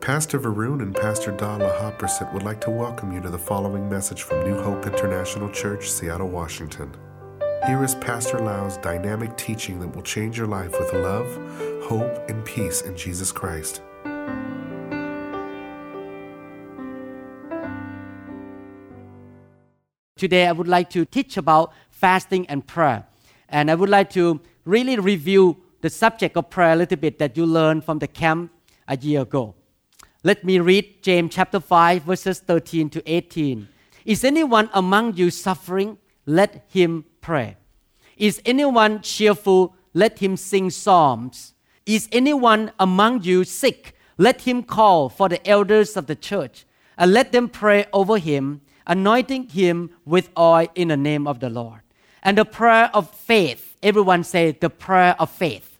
Pastor Varun and Pastor Dala would like to welcome you to the following message from New Hope International Church, Seattle, Washington. Here is Pastor Lau's dynamic teaching that will change your life with love, hope, and peace in Jesus Christ. Today, I would like to teach about fasting and prayer. And I would like to really review the subject of prayer a little bit that you learned from the camp a year ago. Let me read James chapter 5, verses 13 to 18. Is anyone among you suffering? Let him pray. Is anyone cheerful? Let him sing psalms. Is anyone among you sick? Let him call for the elders of the church and let them pray over him, anointing him with oil in the name of the Lord. And the prayer of faith, everyone say the prayer of faith.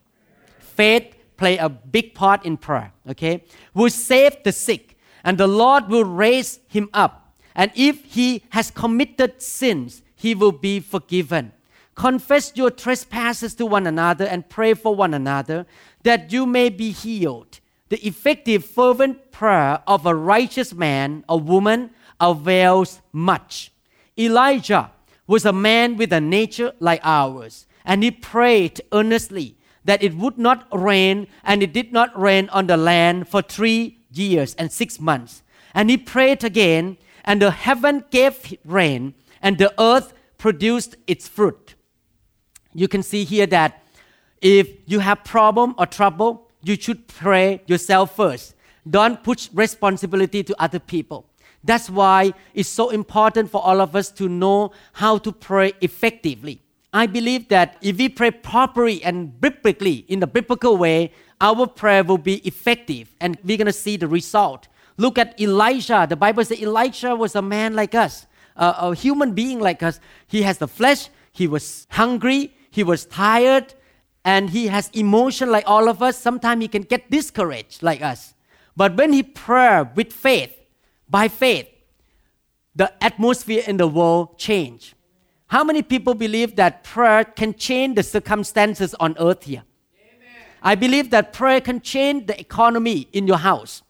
Faith play a big part in prayer, okay? Will save the sick, and the Lord will raise him up. And if he has committed sins, he will be forgiven. Confess your trespasses to one another and pray for one another that you may be healed. The effective, fervent prayer of a righteous man or woman avails much. Elijah was a man with a nature like ours, and he prayed earnestly that it would not rain, and it did not rain on the land for three years and six months. And he prayed again, and the heaven gave rain, and the earth produced its fruit. You can see here that if you have problem or trouble, you should pray yourself first. Don't push responsibility to other people. That's why it's so important for all of us to know how to pray effectively. I believe that if we pray properly and biblically in the biblical way, our prayer will be effective and we're going to see the result. Look at Elijah. The Bible says Elijah was a man like us, a, a human being like us. He has the flesh, he was hungry, he was tired, and he has emotion like all of us. Sometimes he can get discouraged like us. But when he pray with faith, by faith, the atmosphere in the world change. How many people believe that prayer can change the circumstances on earth here? Amen. I believe that prayer can change the economy in your house.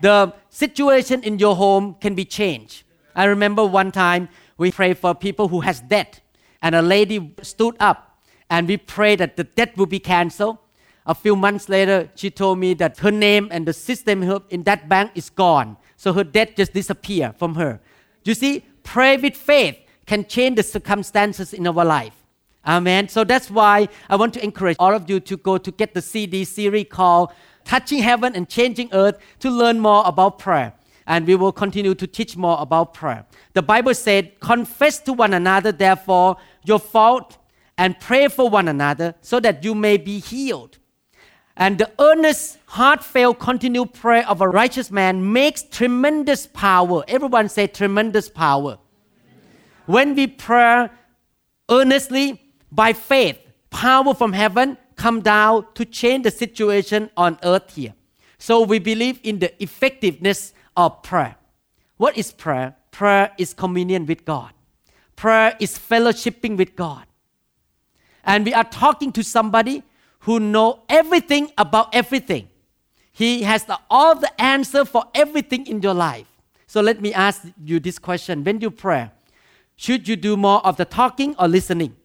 The situation in your home can be changed. I remember one time we prayed for people who has debt and a lady stood up and we prayed that the debt will be canceled. A few months later, she told me that her name and the system in that bank is gone. So her debt just disappeared from her. You see, pray with faith can change the circumstances in our life. Amen. So that's why I want to encourage all of you to go to get the CD series called Touching Heaven and Changing Earth to learn more about prayer. And we will continue to teach more about prayer. The Bible said, Confess to one another, therefore, your fault and pray for one another so that you may be healed. And the earnest, heartfelt, continued prayer of a righteous man makes tremendous power. Everyone say tremendous power when we pray earnestly by faith, power from heaven come down to change the situation on earth here. So we believe in the effectiveness of prayer. What is prayer? Prayer is communion with God. Prayer is fellowshipping with God. And we are talking to somebody who know everything about everything. He has the, all the answer for everything in your life. So let me ask you this question. When you pray, should you do more of the talking or listening?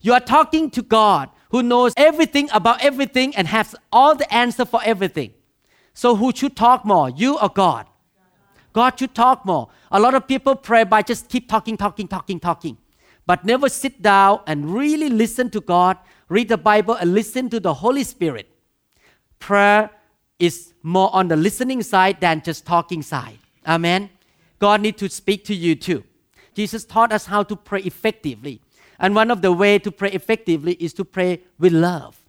You are talking to God who knows everything about everything and has all the answer for everything. So who should talk more, you or God? God should talk more. A lot of people pray by just keep talking, talking, talking, talking, but never sit down and really listen to God, read the Bible, and listen to the Holy Spirit. Prayer is more on the listening side than just talking side. Amen. God needs to speak to you too. Jesus taught us how to pray effectively. And one of the way to pray effectively is to pray with love.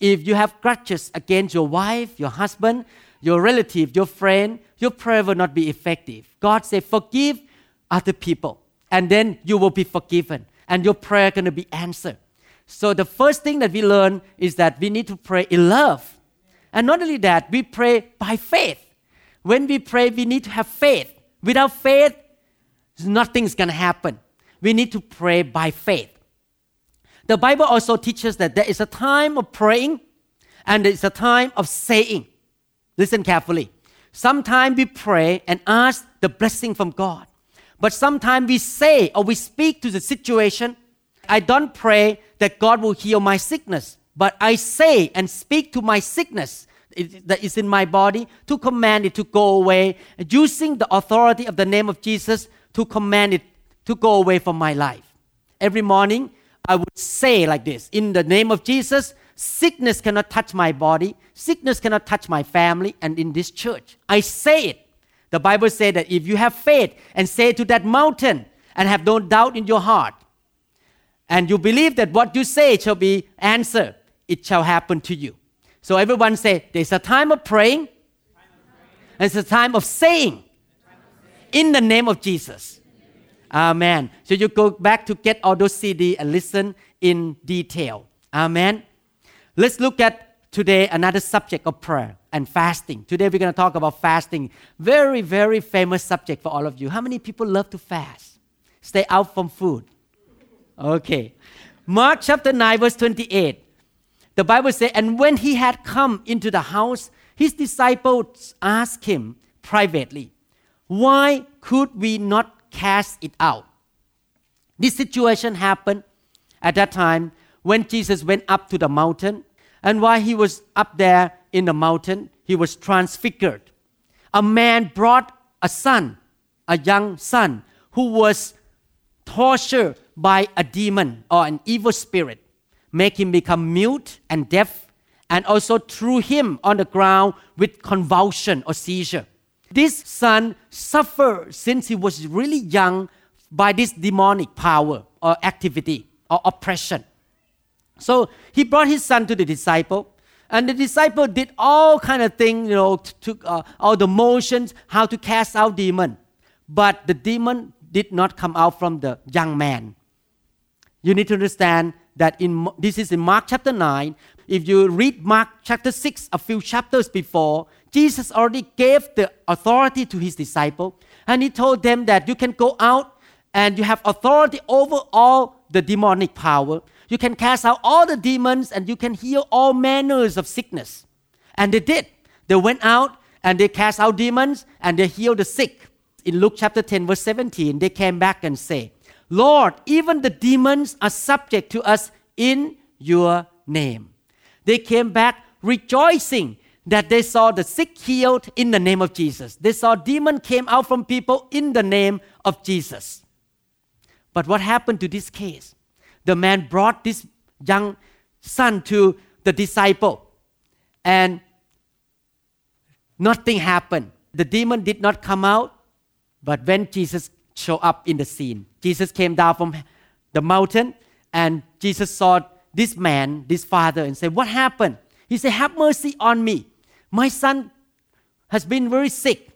If you have grudges against your wife, your husband, your relative, your friend, your prayer will not be effective. God said, forgive other people, and then you will be forgiven, and your prayer going to be answered. So the first thing that we learn is that we need to pray in love. And not only that, we pray by faith. When we pray, we need to have faith. Without faith, nothing's going to happen. We need to pray by faith. The Bible also teaches that there is a time of praying and there is a time of saying. Listen carefully. Sometimes we pray and ask the blessing from God. But sometimes we say or we speak to the situation. I don't pray that God will heal my sickness, but I say and speak to my sickness that is in my body to command it to go away, using the authority of the name of Jesus to command it to go away from my life. Every morning, I would say like this In the name of Jesus, sickness cannot touch my body, sickness cannot touch my family, and in this church. I say it. The Bible says that if you have faith and say to that mountain and have no doubt in your heart, and you believe that what you say shall be answered, it shall happen to you. So everyone say, there's a time of praying, and it's a time of saying, in the name of Jesus. Amen. So you go back to get all those CD and listen in detail. Amen. Let's look at today another subject of prayer and fasting. Today we're going to talk about fasting. Very, very famous subject for all of you. How many people love to fast? Stay out from food. Okay. Mark chapter 9, verse 28. The Bible says, And when he had come into the house, his disciples asked him privately, Why could we not cast it out? This situation happened at that time when Jesus went up to the mountain. And while he was up there in the mountain, he was transfigured. A man brought a son, a young son, who was tortured by a demon or an evil spirit make him become mute and deaf, and also threw him on the ground with convulsion or seizure. This son suffered since he was really young by this demonic power or activity or oppression. So he brought his son to the disciple, and the disciple did all kind of things, you know, took uh, all the motions, how to cast out demon. But the demon did not come out from the young man. You need to understand that in this is in Mark chapter 9. If you read Mark chapter 6, a few chapters before, Jesus already gave the authority to his disciple, and he told them that you can go out and you have authority over all the demonic power. You can cast out all the demons and you can heal all manners of sickness. And they did. They went out and they cast out demons and they healed the sick. In Luke chapter 10, verse 17, they came back and say, Lord, even the demons are subject to us in your name. They came back rejoicing that they saw the sick healed in the name of Jesus. They saw demon came out from people in the name of Jesus. But what happened to this case? The man brought this young son to the disciple and nothing happened. The demon did not come out, but when Jesus show up in the scene. Jesus came down from the mountain and Jesus saw this man, this father, and said, What happened? He said, Have mercy on me. My son has been very sick,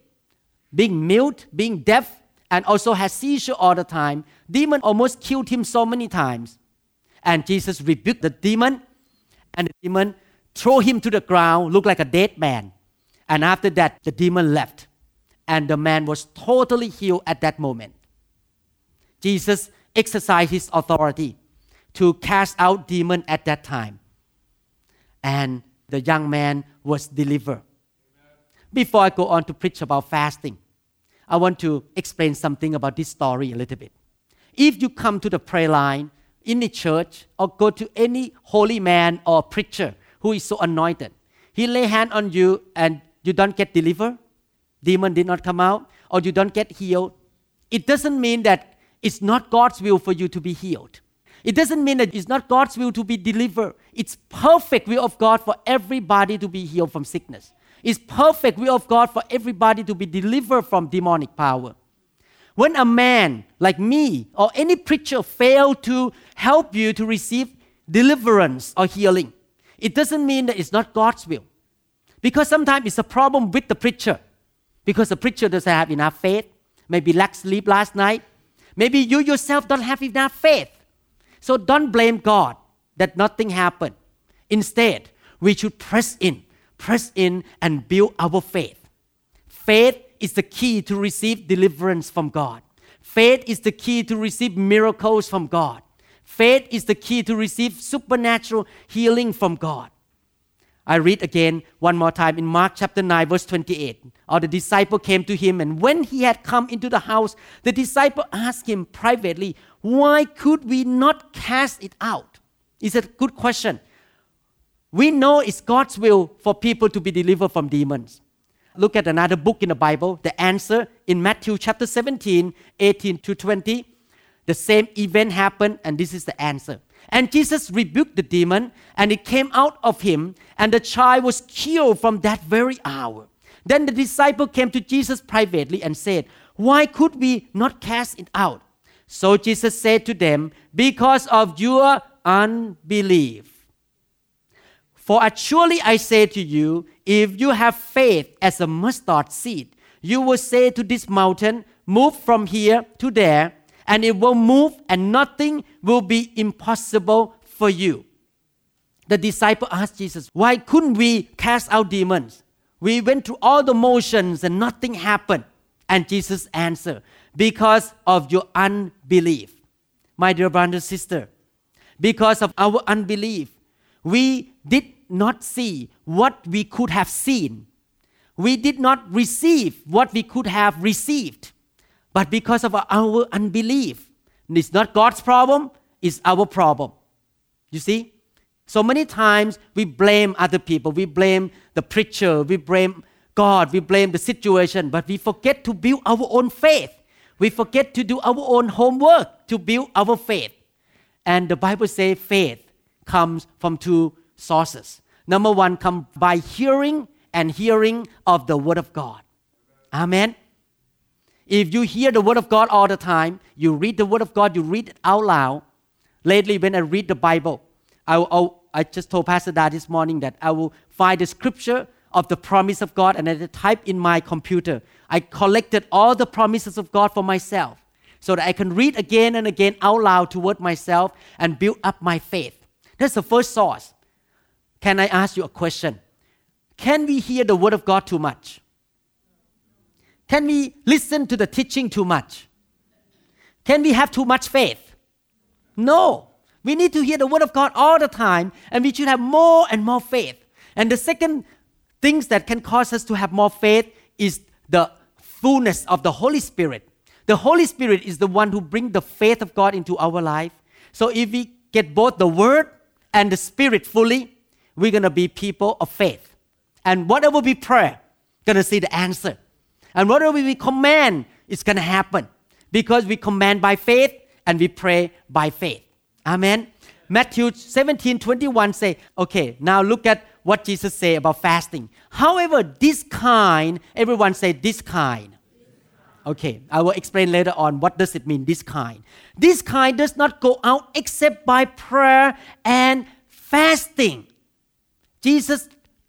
being mute, being deaf, and also has seizure all the time. Demon almost killed him so many times. And Jesus rebuked the demon, and the demon threw him to the ground, looked like a dead man. And after that, the demon left and the man was totally healed at that moment. Jesus exercised his authority to cast out demon at that time. And the young man was delivered. Before I go on to preach about fasting, I want to explain something about this story a little bit. If you come to the prayer line in the church or go to any holy man or preacher who is so anointed, he lay hand on you and you don't get delivered, demon did not come out, or you don't get healed, it doesn't mean that it's not God's will for you to be healed. It doesn't mean that it's not God's will to be delivered. It's perfect will of God for everybody to be healed from sickness. It's perfect will of God for everybody to be delivered from demonic power. When a man like me or any preacher fail to help you to receive deliverance or healing, it doesn't mean that it's not God's will. Because sometimes it's a problem with the preacher because the preacher doesn't have enough faith, maybe lack sleep last night. Maybe you yourself don't have enough faith. So don't blame God that nothing happened. Instead, we should press in, press in and build our faith. Faith is the key to receive deliverance from God. Faith is the key to receive miracles from God. Faith is the key to receive supernatural healing from God. I read again one more time in Mark chapter 9, verse 28. Or the disciple came to him, and when he had come into the house, the disciple asked him privately, Why could we not cast it out? It's a good question. We know it's God's will for people to be delivered from demons. Look at another book in the Bible, the answer in Matthew chapter 17, 18 to 20. The same event happened, and this is the answer. And Jesus rebuked the demon, and it came out of him, and the child was cured from that very hour. Then the disciple came to Jesus privately and said, Why could we not cast it out? So Jesus said to them, Because of your unbelief. For surely I say to you, if you have faith as a mustard seed, you will say to this mountain, Move from here to there, and it will move, and nothing will be impossible for you. The disciple asked Jesus, Why couldn't we cast out demons? We went through all the motions and nothing happened. And Jesus answered, Because of your unbelief. My dear brother and sister, because of our unbelief, we did not see what we could have seen. We did not receive what we could have received. But because of our unbelief, it's not God's problem, it's our problem. You see? So many times we blame other people, we blame the preacher, we blame God, we blame the situation, but we forget to build our own faith. We forget to do our own homework to build our faith. And the Bible says faith comes from two sources. Number one, come by hearing and hearing of the Word of God. Amen. If you hear the Word of God all the time, you read the Word of God, you read it out loud. Lately, when I read the Bible, I, I, I just told Pastor Dad this morning that I will find the scripture of the promise of God and I type in my computer. I collected all the promises of God for myself so that I can read again and again out loud toward myself and build up my faith. That's the first source. Can I ask you a question? Can we hear the word of God too much? Can we listen to the teaching too much? Can we have too much faith? No. We need to hear the word of God all the time, and we should have more and more faith. And the second things that can cause us to have more faith is the fullness of the Holy Spirit. The Holy Spirit is the one who brings the faith of God into our life. So if we get both the word and the spirit fully, we're gonna be people of faith. And whatever we pray, gonna see the answer. And whatever we command is going to happen because we command by faith and we pray by faith. Amen. Matthew 17 21 say, okay, now look at what Jesus say about fasting. However, this kind, everyone say this kind. Okay, I will explain later on what does it mean, this kind. This kind does not go out except by prayer and fasting. Jesus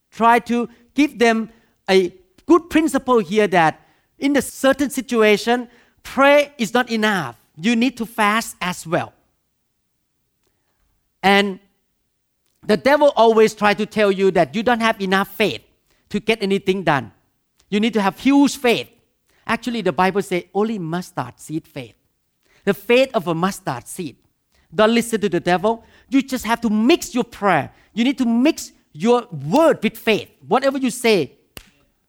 tried to give them a good principle here that in a certain situation, prayer is not enough. You need to fast as well. And the devil always try to tell you that you don't have enough faith to get anything done. You need to have huge faith. Actually, the Bible says only mustard seed faith. The faith of a mustard seed. Don't listen to the devil. You just have to mix your prayer. You need to mix your word with faith. Whatever you say,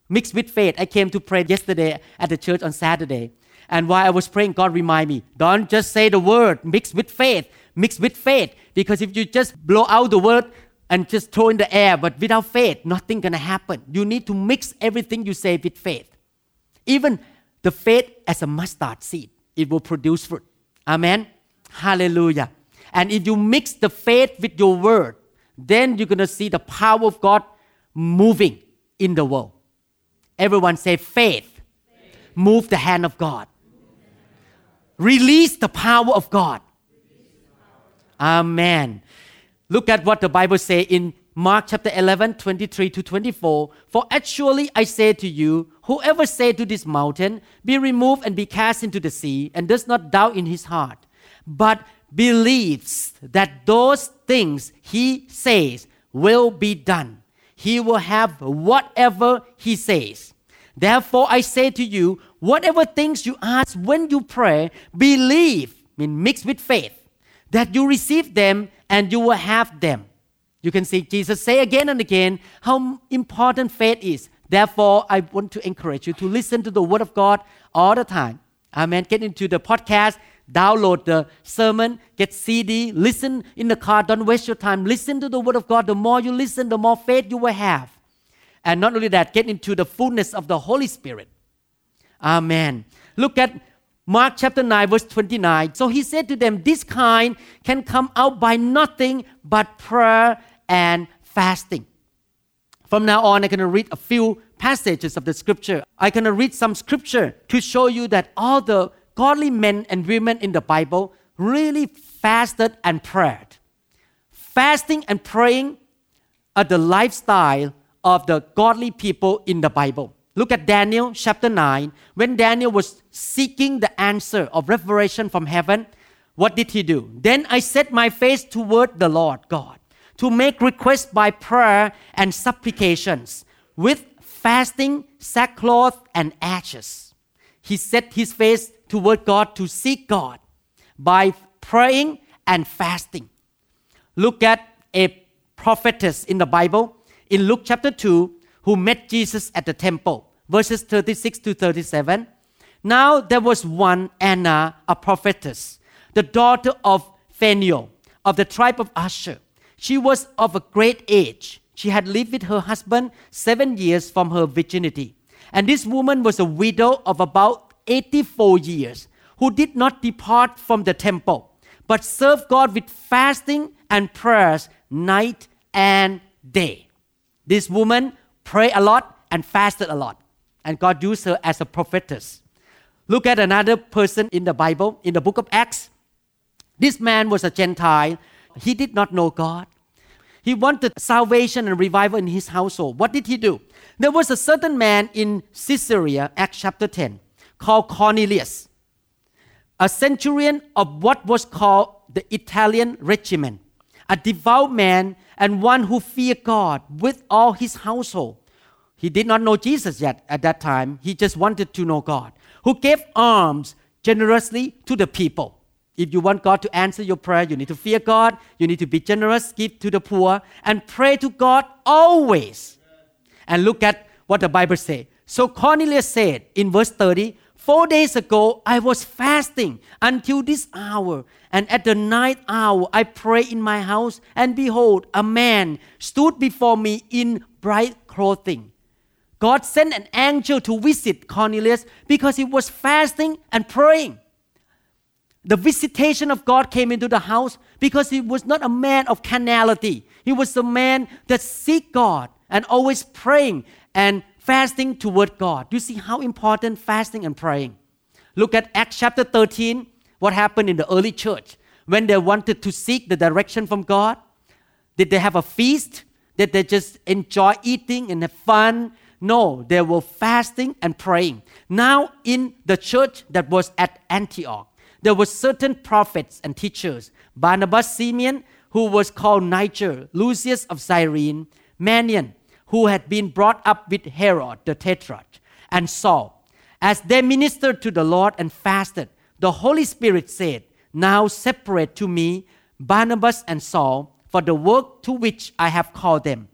mixed with faith. I came to pray yesterday at the church on Saturday. And while I was praying, God remind me, don't just say the word, mixed with faith, mixed with faith. Because if you just blow out the word and just throw in the air, but without faith, nothing gonna happen. You need to mix everything you say with faith. Even the faith as a mustard seed, it will produce fruit. Amen. Hallelujah. And if you mix the faith with your word, then you're gonna see the power of God moving in the world. Everyone say faith. Move the hand of God. Release the power of God. Amen. Look at what the Bible says in Mark chapter 11, 23 to 24. For actually I say to you, whoever say to this mountain, be removed and be cast into the sea, and does not doubt in his heart, but believes that those things he says will be done he will have whatever he says. Therefore, I say to you, whatever things you ask when you pray, believe, I mean mixed with faith, that you receive them and you will have them. You can see Jesus say again and again how important faith is. Therefore, I want to encourage you to listen to the Word of God all the time. Amen. Get into the podcast, download the sermon, get CD, listen in the car. Don't waste your time. Listen to the Word of God. The more you listen, the more faith you will have. And not only that, get into the fullness of the Holy Spirit. Amen. Look at Mark chapter 9, verse 29. So he said to them, This kind can come out by nothing but prayer and fasting. From now on, I'm going to read a few passages of the scripture. I'm going to read some scripture to show you that all the godly men and women in the Bible really fasted and prayed. Fasting and praying are the lifestyle of the godly people in the Bible. Look at Daniel chapter 9. When Daniel was seeking the answer of revelation from heaven, what did he do? Then I set my face toward the Lord God to make requests by prayer and supplications with fasting, sackcloth, and ashes. He set his face toward God to seek God by praying and fasting. Look at a prophetess in the Bible in Luke chapter 2 who met Jesus at the temple, verses 36 to 37. Now there was one, Anna, a prophetess, the daughter of Phanuel of the tribe of Asher. She was of a great age. She had lived with her husband seven years from her virginity. And this woman was a widow of about 84 years who did not depart from the temple, but served God with fasting and prayers night and day. This woman prayed a lot and fasted a lot, and God used her as a prophetess. Look at another person in the Bible, in the book of Acts. This man was a Gentile. He did not know God. He wanted salvation and revival in his household. What did he do? There was a certain man in Caesarea, Acts chapter 10, called Cornelius, a centurion of what was called the Italian regiment, a devout man and one who feared God with all his household. He did not know Jesus yet at that time. He just wanted to know God, who gave alms generously to the people. If you want God to answer your prayer, you need to fear God, you need to be generous, give to the poor, and pray to God always. And look at what the Bible says. So Cornelius said in verse 30, Four days ago, I was fasting until this hour, and at the ninth hour, I prayed in my house, and behold, a man stood before me in bright clothing. God sent an angel to visit Cornelius because he was fasting and praying. The visitation of God came into the house because he was not a man of carnality. He was a man that seek God and always praying and fasting toward God. You see how important fasting and praying. Look at Acts chapter 13, what happened in the early church when they wanted to seek the direction from God. Did they have a feast? Did they just enjoy eating and have fun? No, they were fasting and praying. Now, in the church that was at Antioch, there were certain prophets and teachers Barnabas Simeon, who was called Niger, Lucius of Cyrene, Manaen, who had been brought up with Herod the Tetrarch, and Saul. As they ministered to the Lord and fasted, the Holy Spirit said, Now separate to me Barnabas and Saul for the work to which I have called them.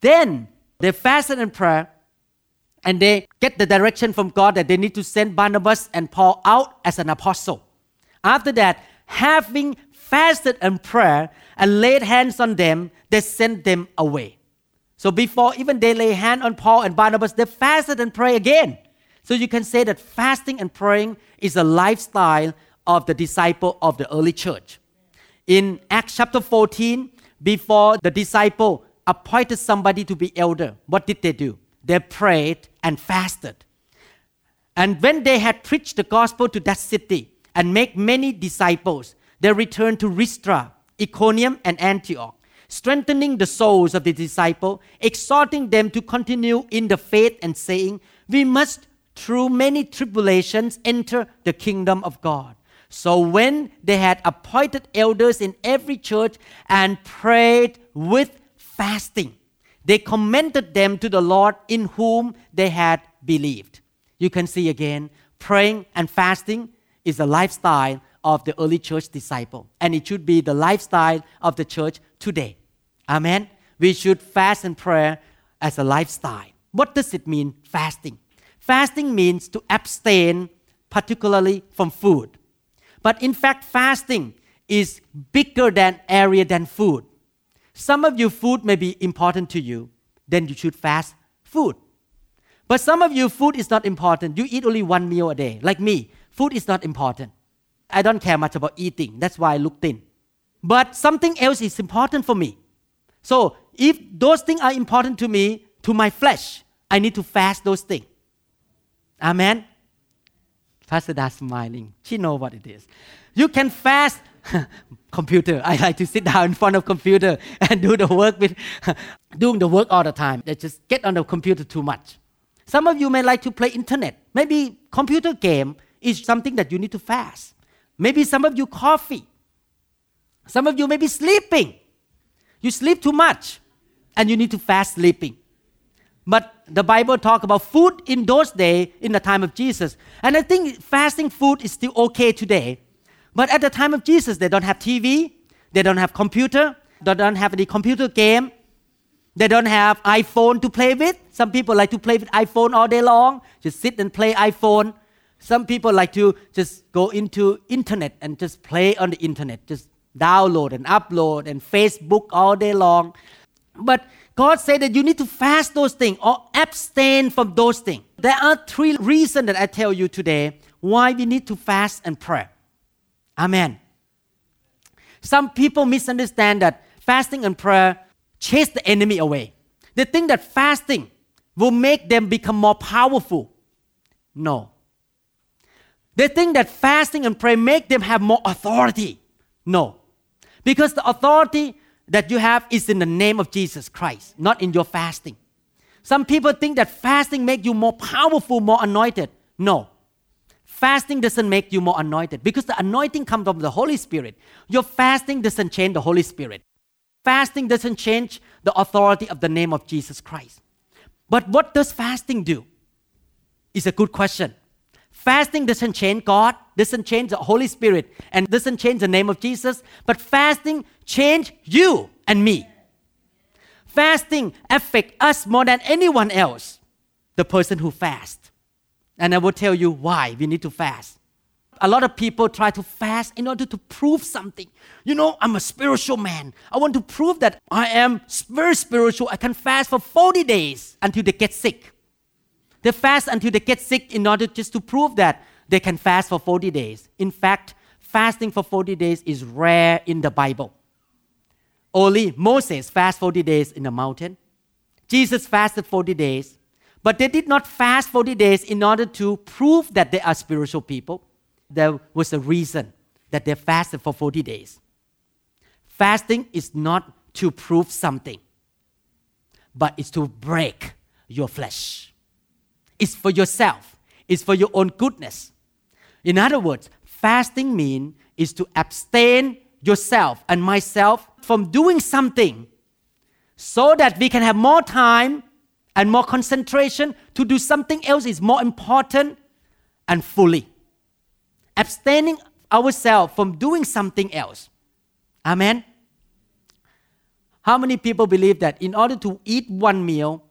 Then they fasted and prayed, and they get the direction from God that they need to send Barnabas and Paul out as an apostle. After that, having fasted and prayed and laid hands on them, they sent them away. So before even they lay hand on Paul and Barnabas, they fasted and pray again. So you can say that fasting and praying is a lifestyle of the disciple of the early church. In Acts chapter 14, before the disciple appointed somebody to be elder, what did they do? They prayed and fasted. And when they had preached the gospel to that city and made many disciples, they returned to Lystra, Iconium, and Antioch strengthening the souls of the disciple, exhorting them to continue in the faith and saying, We must, through many tribulations, enter the kingdom of God. So when they had appointed elders in every church and prayed with fasting, they commended them to the Lord in whom they had believed. You can see again, praying and fasting is a lifestyle of the early church disciple, and it should be the lifestyle of the church today. Amen. We should fast and pray as a lifestyle. What does it mean, fasting? Fasting means to abstain, particularly from food. But in fact, fasting is bigger than area than food. Some of you food may be important to you, then you should fast food. But some of you food is not important. You eat only one meal a day. Like me, food is not important. I don't care much about eating. That's why I look thin. But something else is important for me. So if those things are important to me, to my flesh, I need to fast those things. Amen. Pastor Da smiling. She know what it is. You can fast computer. I like to sit down in front of computer and do the work with doing the work all the time. They just get on the computer too much. Some of you may like to play internet. Maybe computer game is something that you need to fast. Maybe some of you coffee. Some of you may be sleeping. You sleep too much and you need to fast sleeping. But the Bible talk about food in those days in the time of Jesus. And I think fasting food is still okay today. But at the time of Jesus, they don't have TV, they don't have computer, they don't have any computer game, they don't have iPhone to play with. Some people like to play with iPhone all day long, just sit and play iPhone. Some people like to just go into internet and just play on the internet, just download and upload and Facebook all day long. But God said that you need to fast those things or abstain from those things. There are three reasons that I tell you today why we need to fast and pray. Amen. Some people misunderstand that fasting and prayer chase the enemy away. They think that fasting will make them become more powerful. No. They think that fasting and prayer make them have more authority. No. Because the authority that you have is in the name of Jesus Christ, not in your fasting. Some people think that fasting make you more powerful, more anointed. No. Fasting doesn't make you more anointed because the anointing comes from the Holy Spirit. Your fasting doesn't change the Holy Spirit. Fasting doesn't change the authority of the name of Jesus Christ. But what does fasting do? Is a good question. Fasting doesn't change God, doesn't change the Holy Spirit, and doesn't change the name of Jesus, but fasting change you and me. Fasting affect us more than anyone else, the person who fasts. And I will tell you why we need to fast. A lot of people try to fast in order to prove something. You know, I'm a spiritual man. I want to prove that I am very spiritual. I can fast for 40 days until they get sick. They fast until they get sick in order just to prove that they can fast for 40 days. In fact, fasting for 40 days is rare in the Bible. Only Moses fasted 40 days in the mountain. Jesus fasted 40 days. But they did not fast 40 days in order to prove that they are spiritual people. There was a reason that they fasted for 40 days. Fasting is not to prove something, but it's to break your flesh. It's for yourself. It's for your own goodness. In other words, fasting means is to abstain yourself and myself from doing something so that we can have more time and more concentration to do something else is more important and fully. Abstaining ourselves from doing something else. Amen. How many people believe that in order to eat one meal,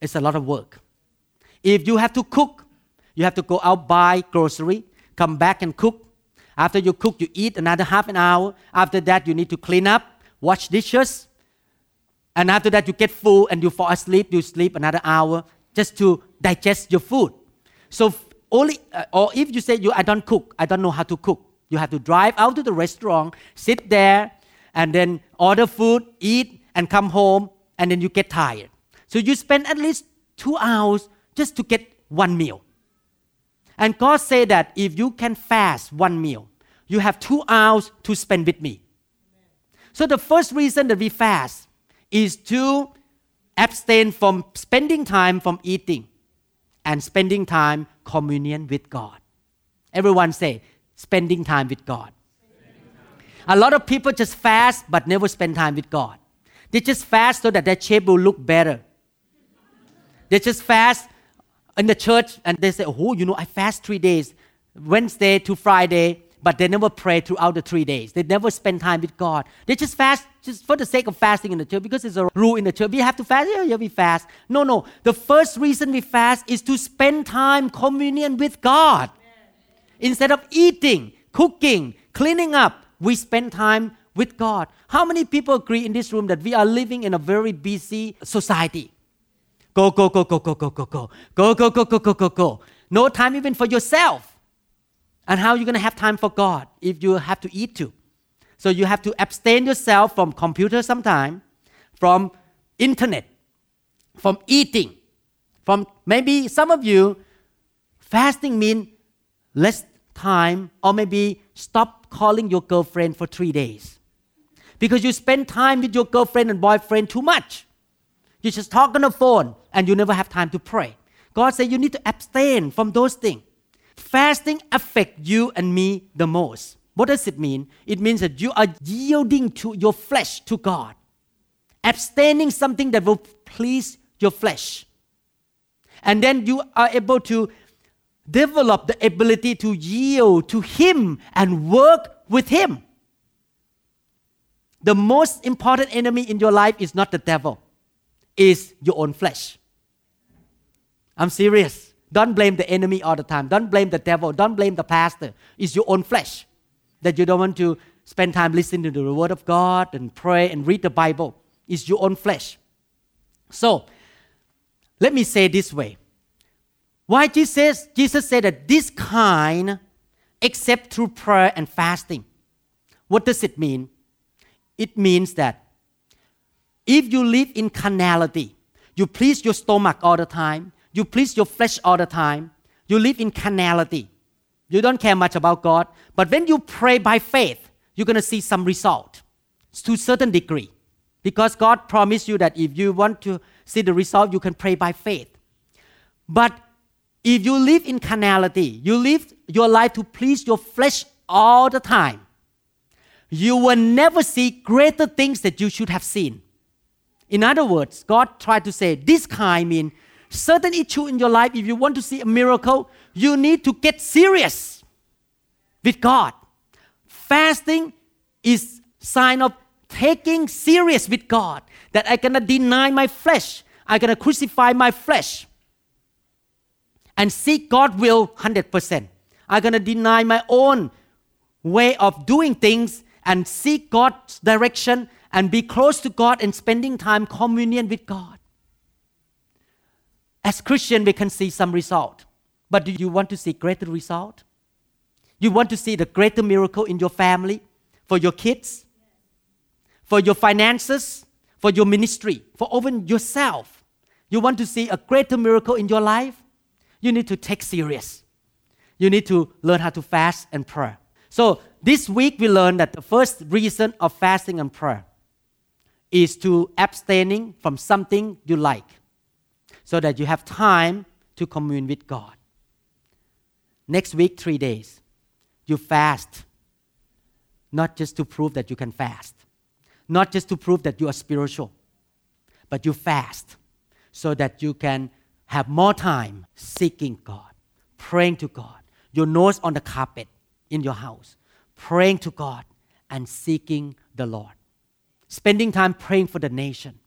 it's a lot of work? If you have to cook, you have to go out buy grocery, come back and cook. After you cook, you eat another half an hour. After that, you need to clean up, wash dishes. And after that, you get full and you fall asleep. You sleep another hour just to digest your food. So only, uh, or if you say you, I don't cook, I don't know how to cook. You have to drive out to the restaurant, sit there, and then order food, eat, and come home, and then you get tired. So you spend at least two hours just to get one meal. And God said that if you can fast one meal, you have two hours to spend with me. So the first reason that we fast is to abstain from spending time from eating and spending time communion with God. Everyone say spending time with God. A lot of people just fast but never spend time with God. They just fast so that their shape will look better. They just fast in the church and they say, oh, you know, I fast three days, Wednesday to Friday, but they never pray throughout the three days. They never spend time with God. They just fast just for the sake of fasting in the church because it's a rule in the church. We have to fast. Yeah, yeah, we fast. No, no. The first reason we fast is to spend time communion with God. Instead of eating, cooking, cleaning up, we spend time with God. How many people agree in this room that we are living in a very busy society? Go, go, go, go, go, go, go, go. Go, go, go, go, go, go, go. No time even for yourself. And how are you going to have time for God if you have to eat too? So you have to abstain yourself from computer sometime, from internet, from eating, from maybe some of you fasting mean less time or maybe stop calling your girlfriend for three days because you spend time with your girlfriend and boyfriend too much you just talk on the phone and you never have time to pray god said you need to abstain from those things fasting affects you and me the most. What does it mean? It means that you are yielding to your flesh to God, abstaining something that will please your flesh. And then you are able to develop the ability to yield to Him and work with Him. The most important enemy in your life is not the devil, is your own flesh. I'm serious. Don't blame the enemy all the time. Don't blame the devil. Don't blame the pastor. It's your own flesh that you don't want to spend time listening to the word of God and pray and read the Bible. It's your own flesh. So, let me say this way. Why Jesus, Jesus said that this kind except through prayer and fasting. What does it mean? It means that if you live in carnality, you please your stomach all the time, you please your flesh all the time. You live in carnality. You don't care much about God. But when you pray by faith, you're going to see some result to a certain degree. Because God promised you that if you want to see the result, you can pray by faith. But if you live in carnality, you live your life to please your flesh all the time, you will never see greater things that you should have seen. In other words, God tried to say this kind mean certain issue in your life, if you want to see a miracle, you need to get serious with God. Fasting is sign of taking serious with God. That I cannot deny my flesh. I cannot crucify my flesh. And seek God will 100%. I'm gonna deny my own way of doing things and seek God's direction and be close to God and spending time communion with God. As Christian, we can see some result. But do you want to see greater result? You want to see the greater miracle in your family, for your kids, for your finances, for your ministry, for even yourself. You want to see a greater miracle in your life? You need to take serious. You need to learn how to fast and pray. So this week we learned that the first reason of fasting and prayer is to abstaining from something you like so that you have time to commune with God. Next week, three days, you fast, not just to prove that you can fast, not just to prove that you are spiritual, but you fast so that you can have more time seeking God, praying to God, your nose on the carpet in your house, praying to God and seeking the Lord. Spending time praying for the nation,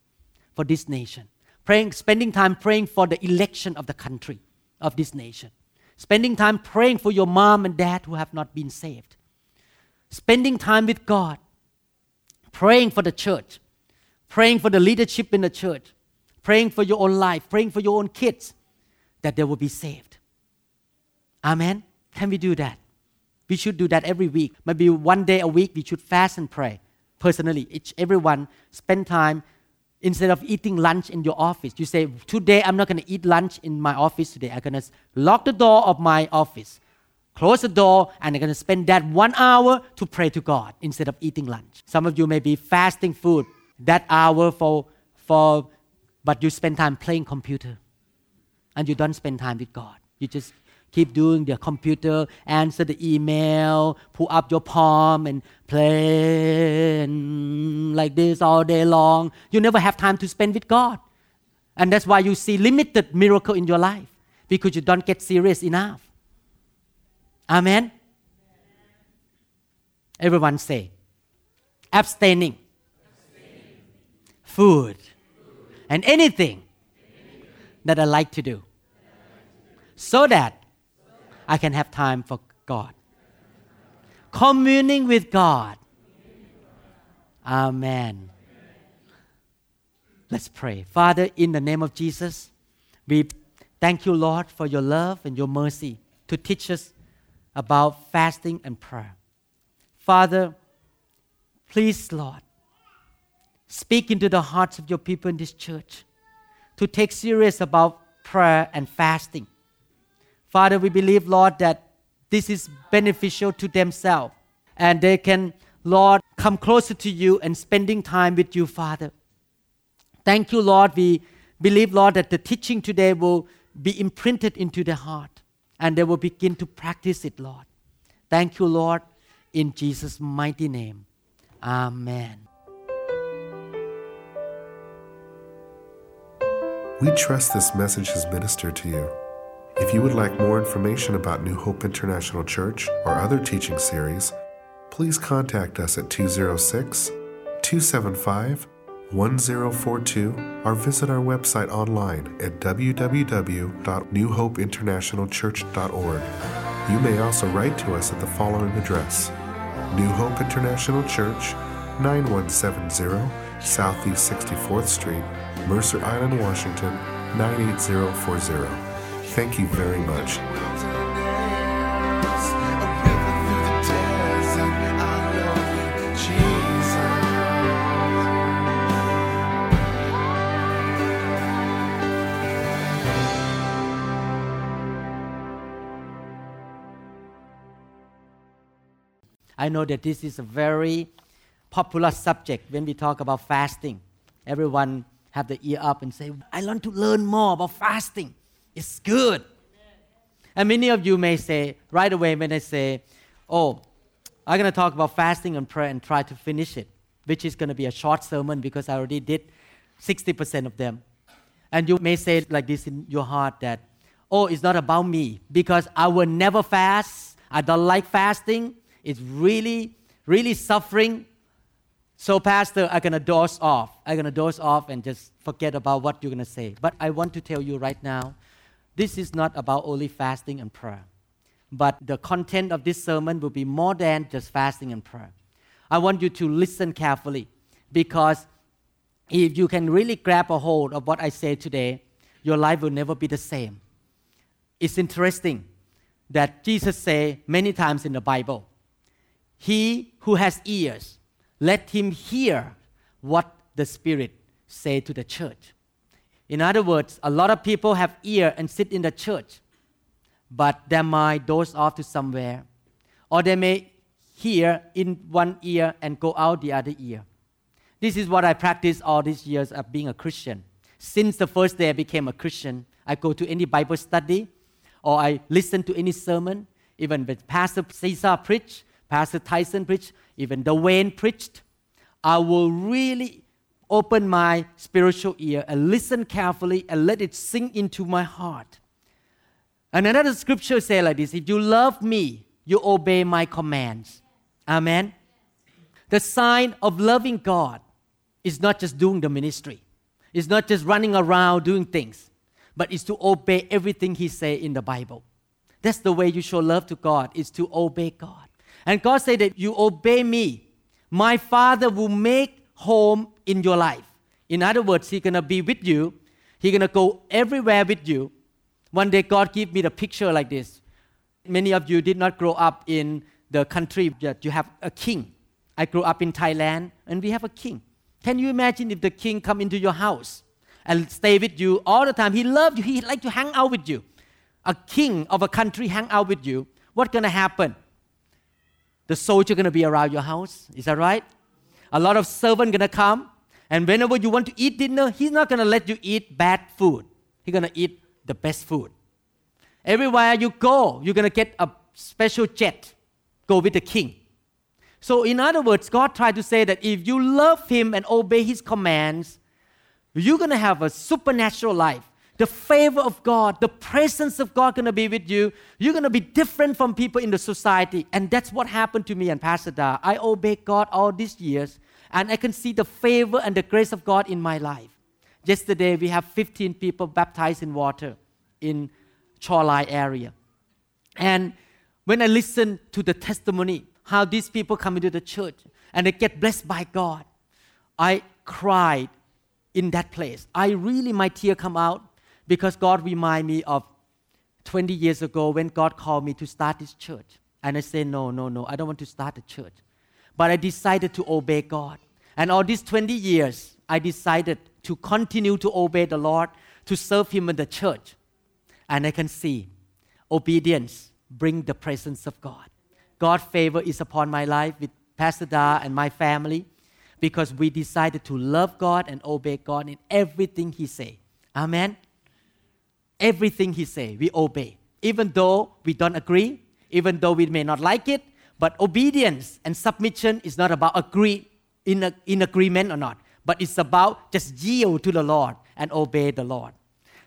for this nation praying, spending time praying for the election of the country, of this nation. Spending time praying for your mom and dad who have not been saved. Spending time with God. Praying for the church. Praying for the leadership in the church. Praying for your own life. Praying for your own kids that they will be saved. Amen. Can we do that? We should do that every week. Maybe one day a week we should fast and pray. Personally, each everyone spend time instead of eating lunch in your office, you say, Today I'm not going to eat lunch in my office today. I'm going to lock the door of my office, close the door, and I'm going to spend that one hour to pray to God instead of eating lunch. Some of you may be fasting food that hour for, for but you spend time playing computer and you don't spend time with God. You just keep doing the computer, answer the email, pull up your palm and play and like this all day long. You never have time to spend with God. And that's why you see limited miracle in your life because you don't get serious enough. Amen. Everyone say, abstaining, food, and anything that I like to do, so that I can have time for God. Communing with God. Amen. Let's pray. Father, in the name of Jesus, we thank you, Lord, for your love and your mercy to teach us about fasting and prayer. Father, please, Lord, speak into the hearts of your people in this church to take serious about prayer and fasting. Father, we believe, Lord, that this is beneficial to themselves and they can, Lord, come closer to you and spending time with you, Father. Thank you, Lord. We believe, Lord, that the teaching today will be imprinted into their heart and they will begin to practice it, Lord. Thank you, Lord, in Jesus' mighty name. Amen. We trust this message has ministered to you. If you would like more information about New Hope International Church or other teaching series, please contact us at 206 275 1042 or visit our website online at www.newhopeinternationalchurch.org. You may also write to us at the following address New Hope International Church, 9170 Southeast 64th Street, Mercer Island, Washington, 98040. Thank you very much. I know that this is a very popular subject when we talk about fasting. Everyone have the ear up and say, I want to learn more about fasting. It's good. And many of you may say, right away when I say, oh, I'm going to talk about fasting and prayer and try to finish it, which is going to be a short sermon because I already did 60% of them. And you may say like this in your heart that, oh, it's not about me because I will never fast. I don't like fasting. It's really, really suffering. So, Pastor, I'm going to doze off. I'm going to doze off and just forget about what you're going to say. But I want to tell you right now this is not about only fasting and prayer. But the content of this sermon will be more than just fasting and prayer. I want you to listen carefully because if you can really grab a hold of what I say today, your life will never be the same. It's interesting that Jesus say many times in the Bible, he who has ears, let him hear what the Spirit say to the church. In other words, a lot of people have ear and sit in the church, but their mind doze off to somewhere, or they may hear in one ear and go out the other ear. This is what I practiced all these years of being a Christian. Since the first day I became a Christian, I go to any Bible study or I listen to any sermon, even when Pastor Caesar preached, Pastor Tyson preached, even Dwayne preached, I will really open my spiritual ear and listen carefully and let it sink into my heart. And another scripture says like this If you love me, you obey my commands. Amen. The sign of loving God is not just doing the ministry, it's not just running around doing things, but it's to obey everything He say in the Bible. That's the way you show love to God, is to obey God. And God said that you obey me, my Father will make home in your life. In other words, He's gonna be with you. He's gonna go everywhere with you. One day, God gave me the picture like this. Many of you did not grow up in the country that you have a king. I grew up in Thailand, and we have a king. Can you imagine if the king come into your house and stay with you all the time? He loved you. He like to hang out with you. A king of a country hang out with you. What's gonna happen? The soldier gonna be around your house. Is that right? A lot of servant gonna come, and whenever you want to eat dinner, he's not gonna let you eat bad food. He's gonna eat the best food. Everywhere you go, you're gonna get a special jet. Go with the king. So, in other words, God tried to say that if you love Him and obey His commands, you're gonna have a supernatural life. the favor of God, the presence of God gonna be with you. You're gonna be different from people in the society. And that's what happened to me and Pastor Da. I obeyed God all these years, and I can see the favor and the grace of God in my life. Yesterday, we have 15 people baptized in water in Shoreline area. And when I listen to the testimony, how these people come into the church and they get blessed by God, I cried in that place. I really, my tear come out because God remind me of 20 years ago when God called me to start this church. And I said, no, no, no, I don't want to start a church. But I decided to obey God. And all these 20 years, I decided to continue to obey the Lord, to serve Him in the church. And I can see obedience bring the presence of God. God's favor is upon my life with Pastor Da and my family because we decided to love God and obey God in everything He say. Amen. Everything He say, we obey, even though we don't agree, even though we may not like it. But obedience and submission is not about agree in, a, in agreement or not, but it's about just yield to the Lord and obey the Lord.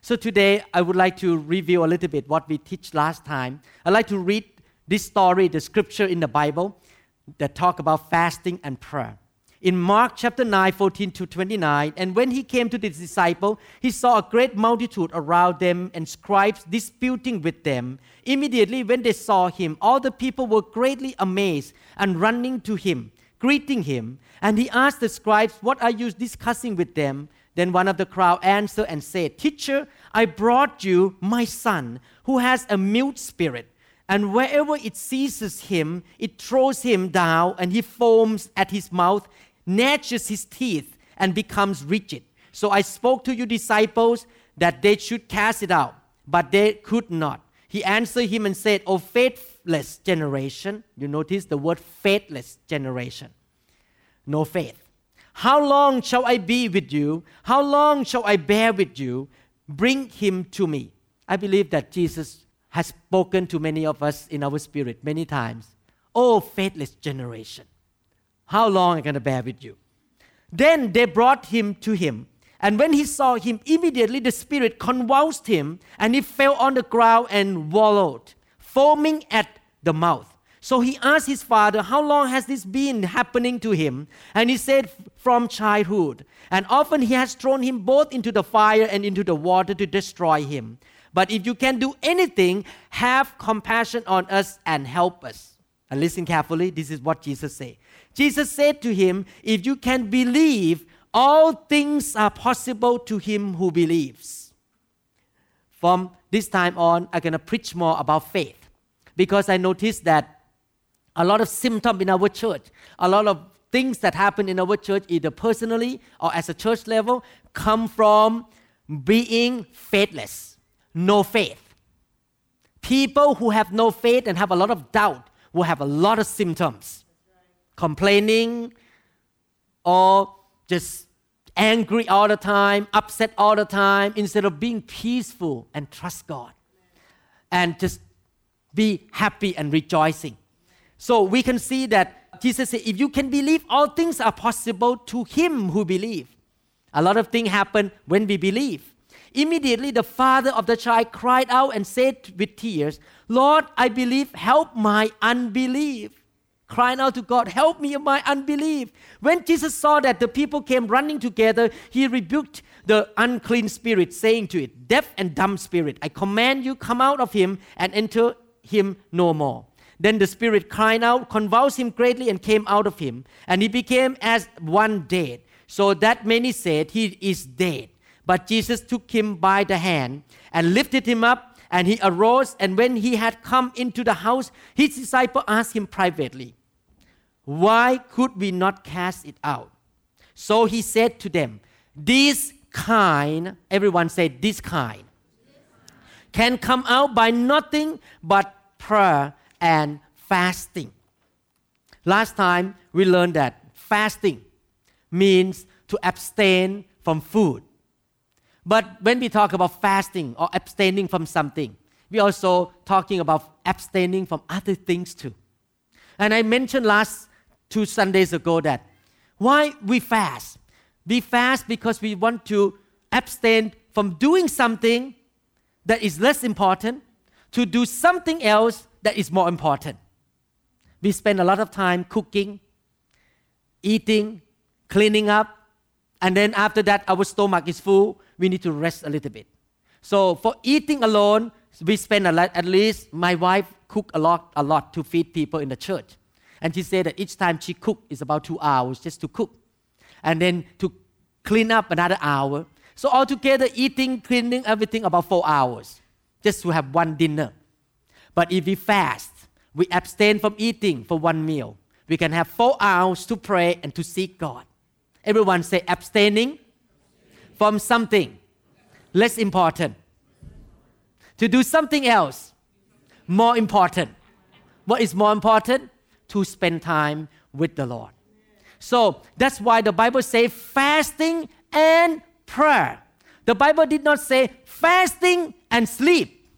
So today I would like to review a little bit what we teach last time. I'd like to read this story, the scripture in the Bible that talk about fasting and prayer in Mark chapter 9, 14 to 29. And when he came to the disciple, he saw a great multitude around them and scribes disputing with them. Immediately, when they saw him, all the people were greatly amazed and running to him, greeting him. And he asked the scribes, What are you discussing with them? Then one of the crowd answered and said, Teacher, I brought you my son who has a mute spirit. And wherever it seizes him, it throws him down, and he foams at his mouth gnashes his teeth and becomes rigid. So I spoke to your disciples that they should cast it out, but they could not. He answered him and said, O faithless generation, you notice the word faithless generation, no faith. How long shall I be with you? How long shall I bear with you? Bring him to me. I believe that Jesus has spoken to many of us in our spirit many times. Oh, faithless generation. How long am I going to bear with you? Then they brought him to him. And when he saw him, immediately the spirit convulsed him, and he fell on the ground and wallowed, foaming at the mouth. So he asked his father, How long has this been happening to him? And he said, From childhood. And often he has thrown him both into the fire and into the water to destroy him. But if you can do anything, have compassion on us and help us. And listen carefully, this is what Jesus said. Jesus said to him, If you can believe, all things are possible to him who believes. From this time on, I'm going to preach more about faith because I noticed that a lot of symptoms in our church, a lot of things that happen in our church, either personally or as a church level, come from being faithless, no faith. People who have no faith and have a lot of doubt will have a lot of symptoms complaining or just angry all the time, upset all the time, instead of being peaceful and trust God and just be happy and rejoicing. So we can see that Jesus said, if you can believe, all things are possible to him who believe. A lot of things happen when we believe. Immediately, the father of the child cried out and said with tears, Lord, I believe, help my unbelief crying out to God, Help me in my unbelief. When Jesus saw that the people came running together, he rebuked the unclean spirit, saying to it, Deaf and dumb spirit, I command you, come out of him and enter him no more. Then the spirit cried out, convulsed him greatly, and came out of him. And he became as one dead, so that many said, He is dead. But Jesus took him by the hand and lifted him up, and he arose. And when he had come into the house, his disciple asked him privately, why could we not cast it out? So he said to them, This kind, everyone said, This kind, can come out by nothing but prayer and fasting. Last time we learned that fasting means to abstain from food. But when we talk about fasting or abstaining from something, we also talking about abstaining from other things too. And I mentioned last two Sundays ago that why we fast. We fast because we want to abstain from doing something that is less important to do something else that is more important. We spend a lot of time cooking, eating, cleaning up, and then after that, our stomach is full. We need to rest a little bit. So for eating alone, we spend a lot, at least my wife cook a lot, a lot to feed people in the church. And she said that each time she cook is about two hours just to cook. And then to clean up another hour. So altogether, eating, cleaning, everything about four hours just to have one dinner. But if we fast, we abstain from eating for one meal. We can have four hours to pray and to seek God. Everyone say abstaining from something less important to do something else more important. What is more important? To spend time with the Lord. So that's why the Bible says fasting and prayer. The Bible did not say fasting and sleep.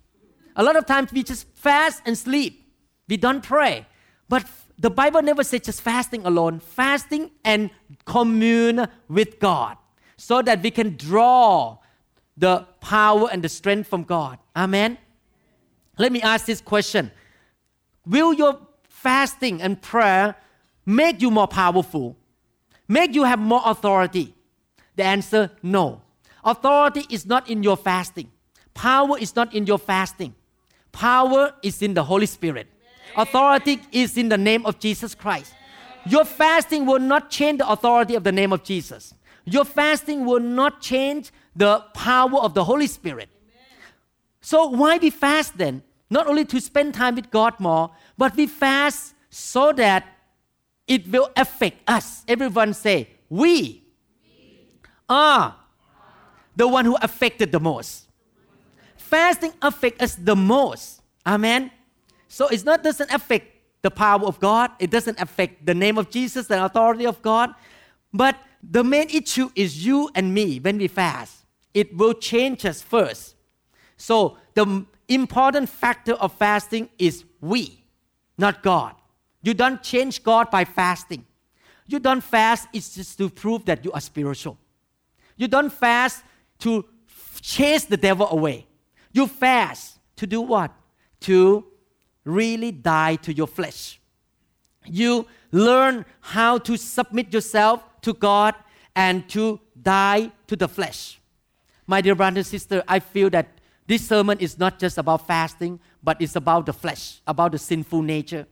A lot of times we just fast and sleep. We don't pray. But the Bible never says just fasting alone, fasting and commune with God so that we can draw the power and the strength from God. Amen. Let me ask this question Will your fasting and prayer make you more powerful? Make you have more authority? The answer no. Authority is not in your fasting, power is not in your fasting. Power is in the Holy Spirit. Authority is in the name of Jesus Christ. Your fasting will not change the authority of the name of Jesus. Your fasting will not change the power of the Holy Spirit. So, why we fast then? Not only to spend time with God more, but we fast so that it will affect us. Everyone say, we are ah. the one who affected the most. Fasting affects us the most. Amen. So it's not doesn't affect the power of God. It doesn't affect the name of Jesus, the authority of God. But the main issue is you and me when we fast. It will change us first. So the important factor of fasting is we, not God. You don't change God by fasting. You don't fast it's just to prove that you are spiritual. You don't fast to chase the devil away. You fast to do what? To really die to your flesh. You learn how to submit yourself to God and to die to the flesh. My dear brother and sister, I feel that this sermon is not just about fasting, but it's about the flesh, about the sinful nature.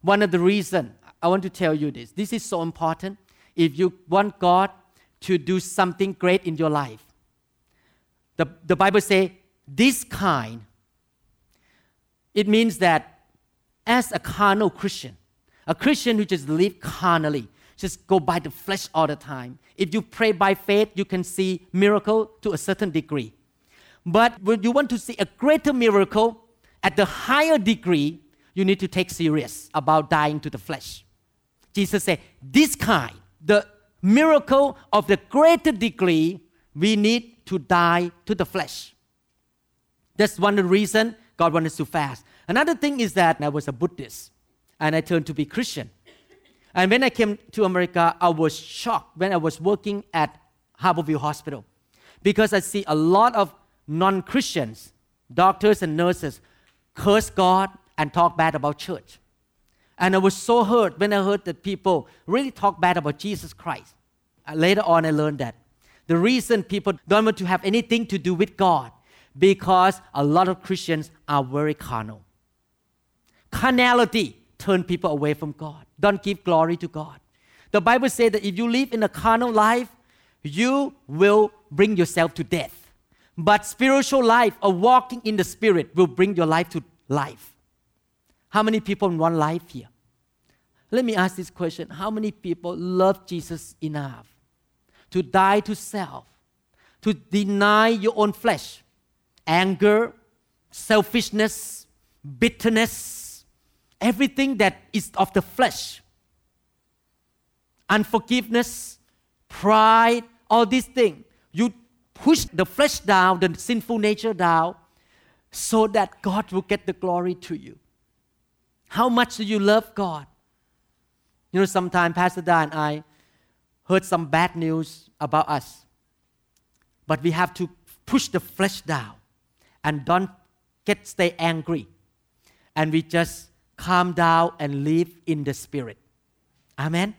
One of the reasons I want to tell you this this is so important. If you want God to do something great in your life, the, the Bible says, this kind it means that as a carnal Christian, a Christian who just live carnally, just go by the flesh all the time. If you pray by faith, you can see miracle to a certain degree. But when you want to see a greater miracle at the higher degree, you need to take serious about dying to the flesh. Jesus said, this kind, the miracle of the greater degree, we need to die to the flesh. That's one reason God wanted us to fast. Another thing is that I was a Buddhist and I turned to be Christian. And when I came to America, I was shocked when I was working at Harborview Hospital because I see a lot of non Christians, doctors and nurses, curse God and talk bad about church. And I was so hurt when I heard that people really talk bad about Jesus Christ. Uh, later on, I learned that the reason people don't want to have anything to do with God because a lot of Christians are very carnal. Carnality turn people away from God. Don't give glory to God. The Bible says that if you live in a carnal life, you will bring yourself to death. But spiritual life or walking in the spirit will bring your life to life. How many people want life here? Let me ask this question How many people love Jesus enough to die to self, to deny your own flesh, anger, selfishness, bitterness, everything that is of the flesh, unforgiveness, pride, all these things. You push the flesh down, the sinful nature down, so that God will get the glory to you. How much do you love God? You know, sometimes Pastor Dan and I heard some bad news about us. but we have to push the flesh down and don't get stay angry. And we just calm down and live in the spirit. Amen.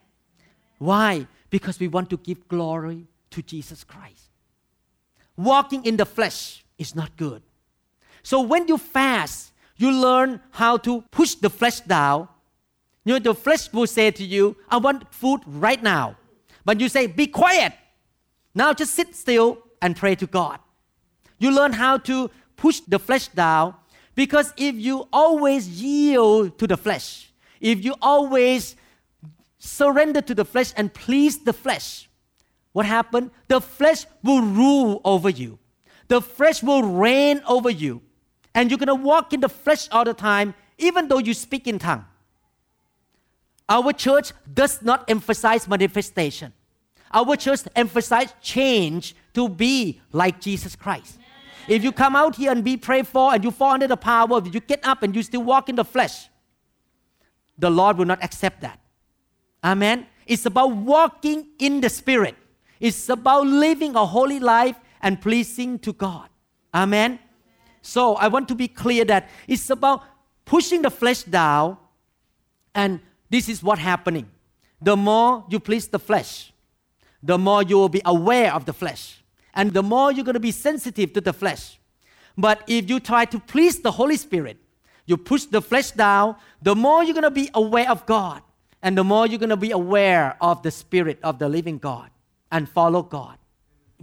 Why? Because we want to give glory to Jesus Christ. Walking in the flesh is not good. So when you fast, you learn how to push the flesh down. You know, the flesh will say to you, I want food right now. But you say, Be quiet. Now just sit still and pray to God. You learn how to push the flesh down because if you always yield to the flesh, if you always surrender to the flesh and please the flesh, what happened? The flesh will rule over you. The flesh will reign over you. And you're going to walk in the flesh all the time, even though you speak in tongue. Our church does not emphasize manifestation. Our church emphasizes change to be like Jesus Christ. If you come out here and be prayed for and you fall under the power of you get up and you still walk in the flesh, the Lord will not accept that. Amen. It's about walking in the Spirit. It's about living a holy life and pleasing to God. Amen. So I want to be clear that it's about pushing the flesh down, and this is what happening. The more you please the flesh, the more you will be aware of the flesh, and the more you're going to be sensitive to the flesh. But if you try to please the Holy Spirit, you push the flesh down, the more you're going to be aware of God, and the more you're going to be aware of the Spirit of the living God and follow God.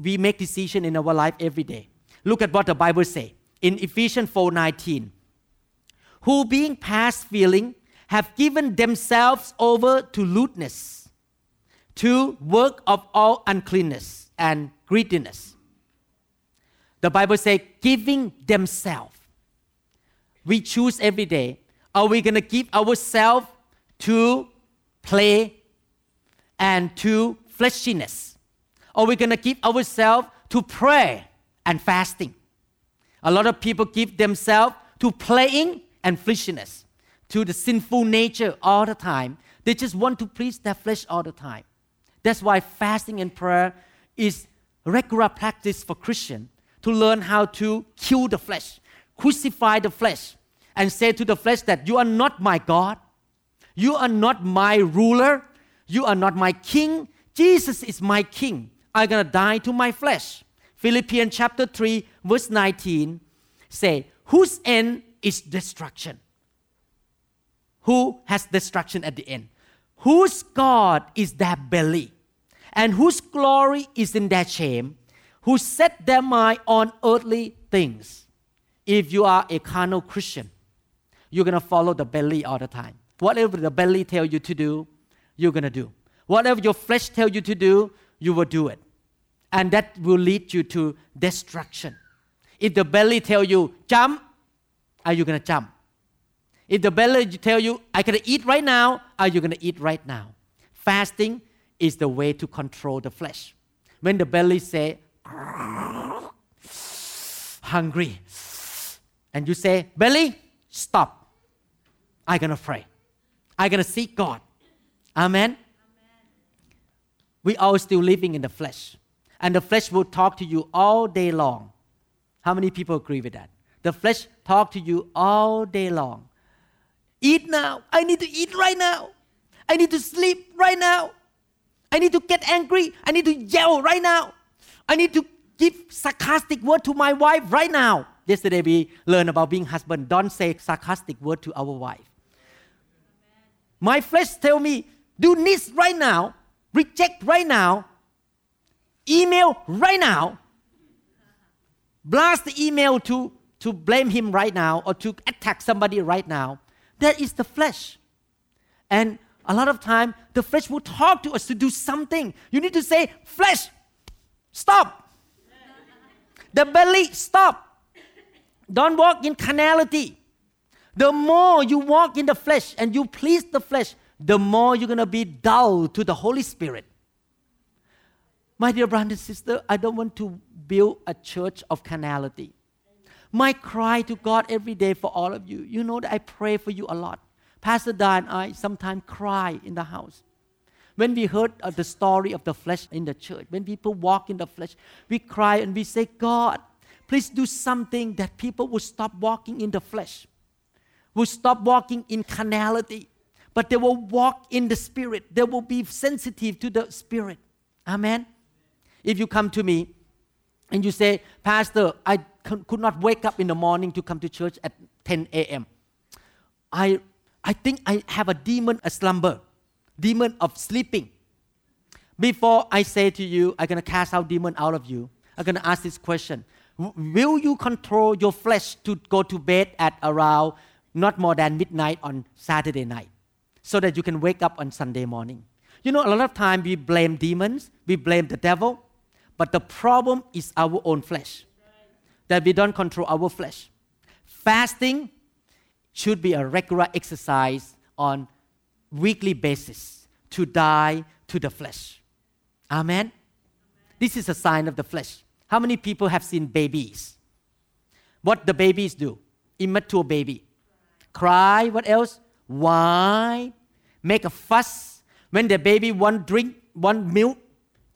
We make decision in our life every day. Look at what the Bible say in Ephesians 4:19. Who being past feeling have given themselves over to lewdness, to work of all uncleanness and greediness. The Bible says giving themselves. We choose every day. Are we going to give ourselves to play and to fleshiness? Or we're going to give ourselves to prayer and fasting? A lot of people give themselves to playing and fleshiness, to the sinful nature all the time. They just want to please their flesh all the time. That's why fasting and prayer is regular practice for Christian to learn how to kill the flesh, crucify the flesh, and say to the flesh that you are not my God, you are not my ruler. You are not my king. Jesus is my king. I'm going to die to my flesh. Philippians chapter 3, verse 19 say, Whose end is destruction? Who has destruction at the end? Whose God is their belly? And whose glory is in their shame? Who set their mind on earthly things? If you are a carnal Christian, you're going to follow the belly all the time. Whatever the belly tell you to do, you're going to do. Whatever your flesh tell you to do, you will do it. And that will lead you to destruction. If the belly tell you jump, are you going to jump? If the belly tell you I can eat right now, are you going to eat right now? Fasting is the way to control the flesh. When the belly say hungry, and you say belly, stop. I'm gonna pray. I'm going to seek God. Amen? Amen? We are still living in the flesh. And the flesh will talk to you all day long. How many people agree with that? The flesh talk to you all day long. Eat now. I need to eat right now. I need to sleep right now. I need to get angry. I need to yell right now. I need to give sarcastic word to my wife right now. Yesterday we learned about being husband. Don't say sarcastic word to our wife. My flesh tell me, do this right now, reject right now, email right now, blast the email to, to blame him right now or to attack somebody right now. That is the flesh. And a lot of time, the flesh will talk to us to do something. You need to say, flesh, stop. the belly, stop. Don't walk in carnality. The more you walk in the flesh and you please the flesh, the more you're going to be dull to the Holy Spirit. My dear brother and sister, I don't want to build a church of carnality. My cry to God every day for all of you, you know that I pray for you a lot. Pastor Da and I sometimes cry in the house When we heard uh, the story of the flesh in the church, when people walk in the flesh, we cry and we say, God, please do something that people will stop walking in the flesh, will stop walking in carnality, but they will walk in the spirit. They will be sensitive to the spirit. Amen. If you come to me and you say, Pastor, I could not wake up in the morning to come to church at 10 a.m. I, I think I have a demon, a slumber, demon of sleeping. Before I say to you, I'm going to cast out demon out of you, I'm going to ask this question. Will you control your flesh to go to bed at around not more than midnight on Saturday night so that you can wake up on Sunday morning? You know, a lot of time we blame demons, we blame the devil, but the problem is our own flesh. That we don't control our flesh. Fasting should be a regular exercise on weekly basis to die to the flesh. Amen. This is a sign of the flesh. How many people have seen babies? What the babies do? Immature baby. Cry, what else? Whine, make a fuss, when the baby want drink, want milk,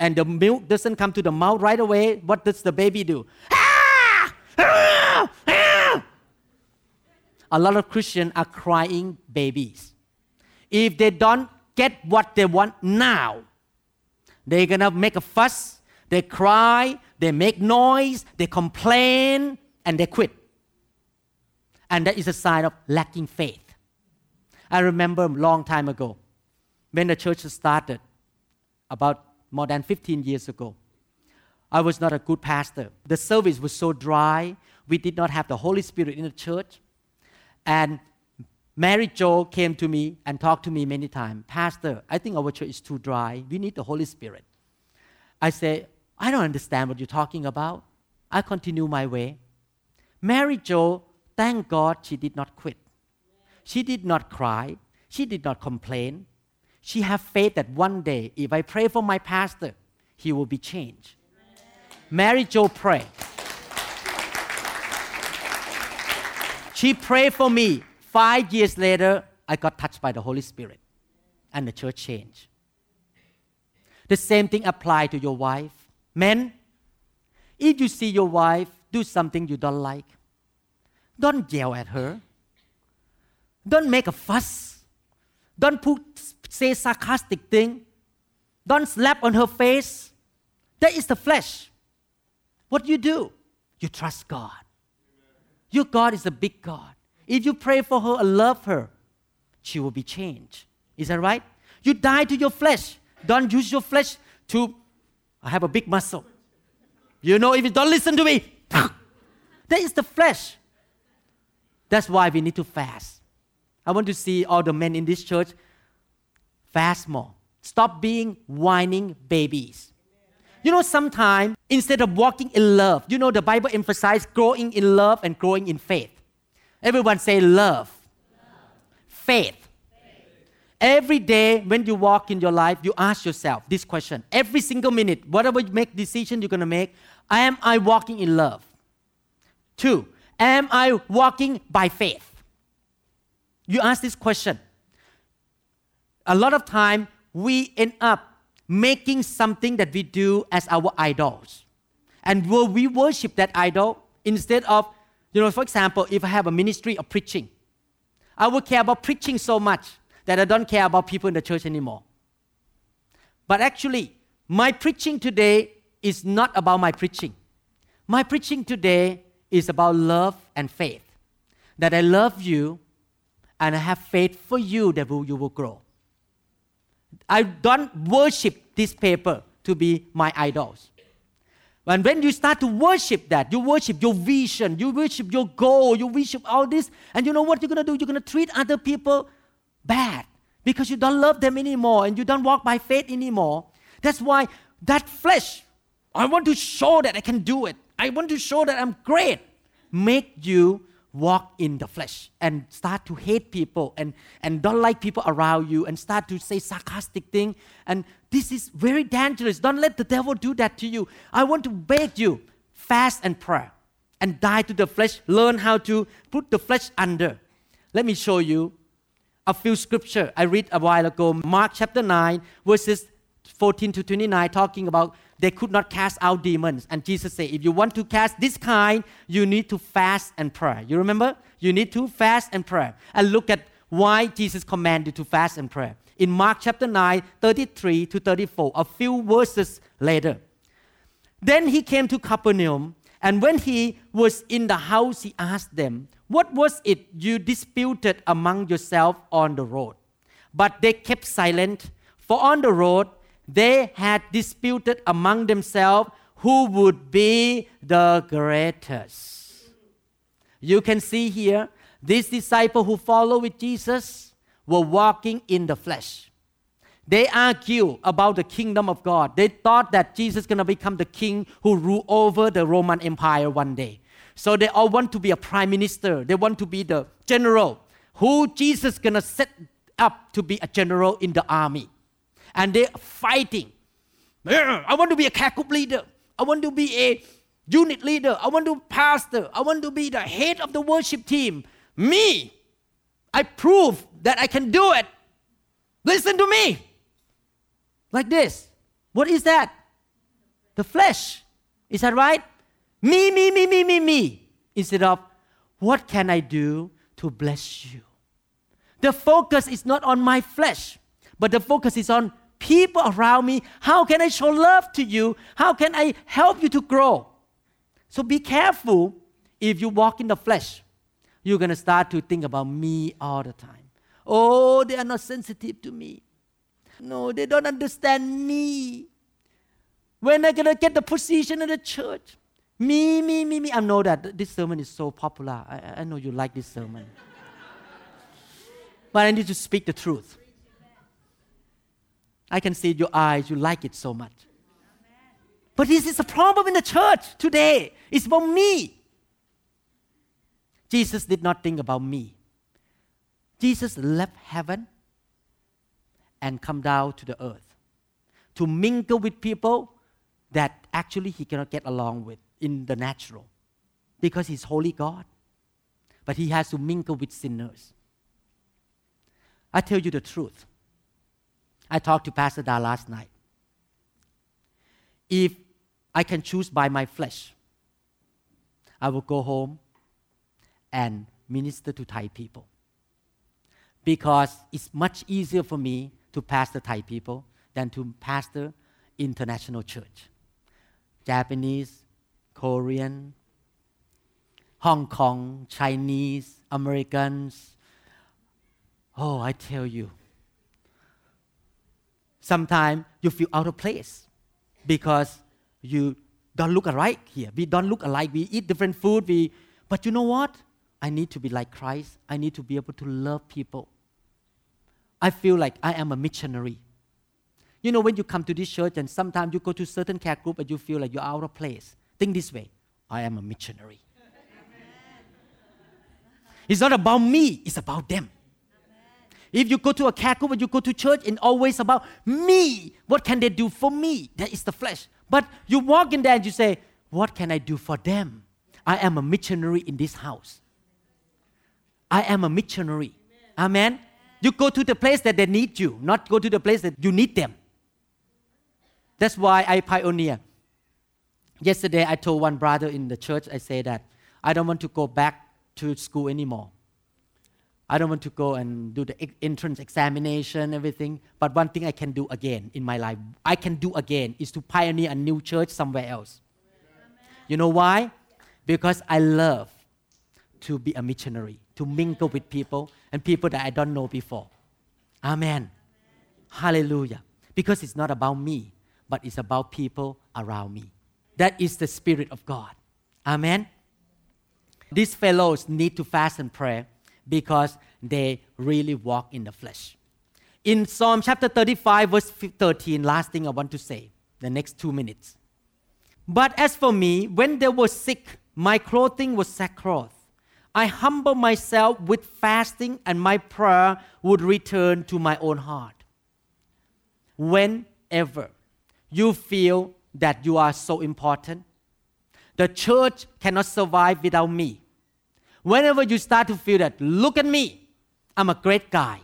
and the milk doesn't come to the mouth right away, what does the baby do? Ah! Ah! Ah! A lot of Christians are crying babies. If they don't get what they want now, they're gonna make a fuss, they cry, they make noise, they complain, and they quit. And that is a sign of lacking faith. I remember a long time ago, when the church started about more than 15 years ago. I was not a good pastor. The service was so dry. We did not have the Holy Spirit in the church. And Mary Jo came to me and talked to me many times. Pastor, I think our church is too dry. We need the Holy Spirit. I say, I don't understand what you're talking about. I continue my way. Mary Jo, thank God she did not quit. She did not cry. She did not complain she have faith that one day if I pray for my pastor, he will be changed. Mary Jo pray. she prayed for me. Five years later, I got touched by the Holy Spirit, and the church changed. The same thing apply to your wife. Men, if you see your wife do something you don't like, don't yell at her. Don't make a fuss. Don't put say sarcastic thing. Don't slap on her face. That is the flesh. What you do? You trust God. Your God is a big God. If you pray for her and love her, she will be changed. Is that right? You die to your flesh. Don't use your flesh to, I have a big muscle. You know, if you don't listen to me, that is the flesh. That's why we need to fast. I want to see all the men in this church fast more. Stop being whining babies. You know, sometimes instead of walking in love, you know, the Bible emphasizes growing in love and growing in faith. Everyone say love, love. Faith. faith. Every day when you walk in your life, you ask yourself this question. Every single minute, whatever you make decision you're gonna make, am I walking in love? Two, am I walking by faith? You ask this question a lot of time we end up making something that we do as our idols. And will we worship that idol instead of, you know, for example, if I have a ministry of preaching, I will care about preaching so much that I don't care about people in the church anymore. But actually, my preaching today is not about my preaching. My preaching today is about love and faith. That I love you and I have faith for you that you will grow. I don't worship this paper to be my idols. And when you start to worship that, you worship your vision, you worship your goal, you worship all this, and you know what you're gonna do? You're gonna treat other people bad because you don't love them anymore and you don't walk by faith anymore. That's why that flesh, I want to show that I can do it. I want to show that I'm great. Make you walk in the flesh and start to hate people and, and don't like people around you and start to say sarcastic thing. And this is very dangerous. Don't let the devil do that to you. I want to beg you fast and pray and die to the flesh. Learn how to put the flesh under. Let me show you a few scripture. I read a while ago, Mark chapter 9, verses 14 to 29, talking about they could not cast out demons. And Jesus said, if you want to cast this kind, you need to fast and pray. You remember? You need to fast and pray. And look at why Jesus commanded to fast and pray. In Mark chapter 9, 33 to 34, a few verses later. Then he came to Capernaum, and when he was in the house, he asked them, What was it you disputed among yourself on the road? But they kept silent, for on the road they had disputed among themselves who would be the greatest. You can see here, these disciples who follow with Jesus were walking in the flesh. They argue about the kingdom of God. They thought that Jesus is going to become the king who rule over the Roman Empire one day. So they all want to be a prime minister. They want to be the general who Jesus is going to set up to be a general in the army. And they're fighting. I want to be a group leader. I want to be a unit leader. I want to pastor. I want to be the head of the worship team. Me, I prove that I can do it. Listen to me. Like this. What is that? The flesh. Is that right? Me, me, me, me, me, me. Instead of, what can I do to bless you? The focus is not on my flesh, but the focus is on people around me. How can I show love to you? How can I help you to grow? So be careful if you walk in the flesh. You're going to start to think about me all the time. Oh, they are not sensitive to me. No, they don't understand me. When I gonna get the position in the church? Me, me, me, me. I know that this sermon is so popular. I, I know you like this sermon. but I need to speak the truth. I can see your eyes, you like it so much. But this is a problem in the church today. It's about me. Jesus did not think about me. Jesus left heaven and come down to the earth to mingle with people that actually he cannot get along with in the natural because he's holy God. But he has to mingle with sinners. I tell you the truth. I talked to Pastor Da last night. If I can choose by my flesh, I will go home and minister to Thai people. Because it's much easier for me to pastor Thai people than to pastor international church. Japanese, Korean, Hong Kong, Chinese, Americans. Oh, I tell you. Sometimes you feel out of place because you don't look alike here. We don't look alike. We eat different food. We, but you know what? I need to be like Christ. I need to be able to love people. I feel like I am a missionary. You know, when you come to this church and sometimes you go to certain care group and you feel like you're out of place, think this way I am a missionary. It's not about me, it's about them. If you go to a care group you go to church and always about me, what can they do for me? That is the flesh. But you walk in there and you say, What can I do for them? I am a missionary in this house. I am a missionary. Amen. You go to the place that they need you, not go to the place that you need them. That's why I pioneer. Yesterday, I told one brother in the church, I say that I don't want to go back to school anymore. I don't want to go and do the entrance examination, everything. But one thing I can do again in my life, I can do again, is to pioneer a new church somewhere else. Amen. You know why? Because I love to be a missionary, to mingle with people and people that I don't know before. Amen. Amen. Hallelujah. Because it's not about me, but it's about people around me. That is the Spirit of God. Amen. These fellows need to fast and pray because they really walk in the flesh. In Psalm chapter 35, verse 13, last thing I want to say, the next two minutes. But as for me, when they were sick, my clothing was sackcloth I humbled myself with fasting, and my prayer would return to my own heart. Whenever you feel that you are so important, the church cannot survive without me. Whenever you start to feel that, look at me, I'm a great guy,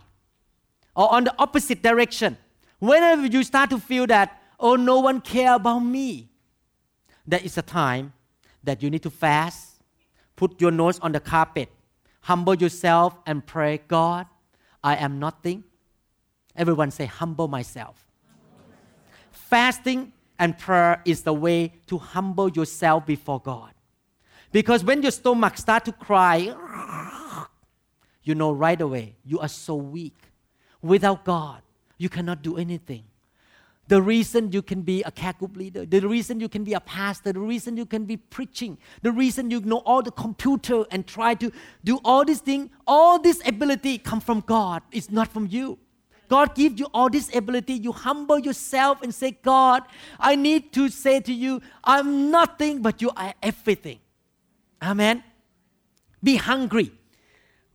or on the opposite direction. Whenever you start to feel that, oh, no one care about me, that is a time that you need to fast, put your nose on the carpet, humble yourself and pray, God, I am nothing. Everyone say, humble myself. Fasting and prayer is the way to humble yourself before God. Because when your stomach start to cry, you know right away you are so weak. Without God, you cannot do anything. The reason you can be a care group leader, the reason you can be a pastor, the reason you can be preaching, the reason you know all the computer and try to do all these things, all this ability come from God. It's not from you. God gives you all this ability. You humble yourself and say, God, I need to say to you, I'm nothing, but you are everything. Amen. Be hungry.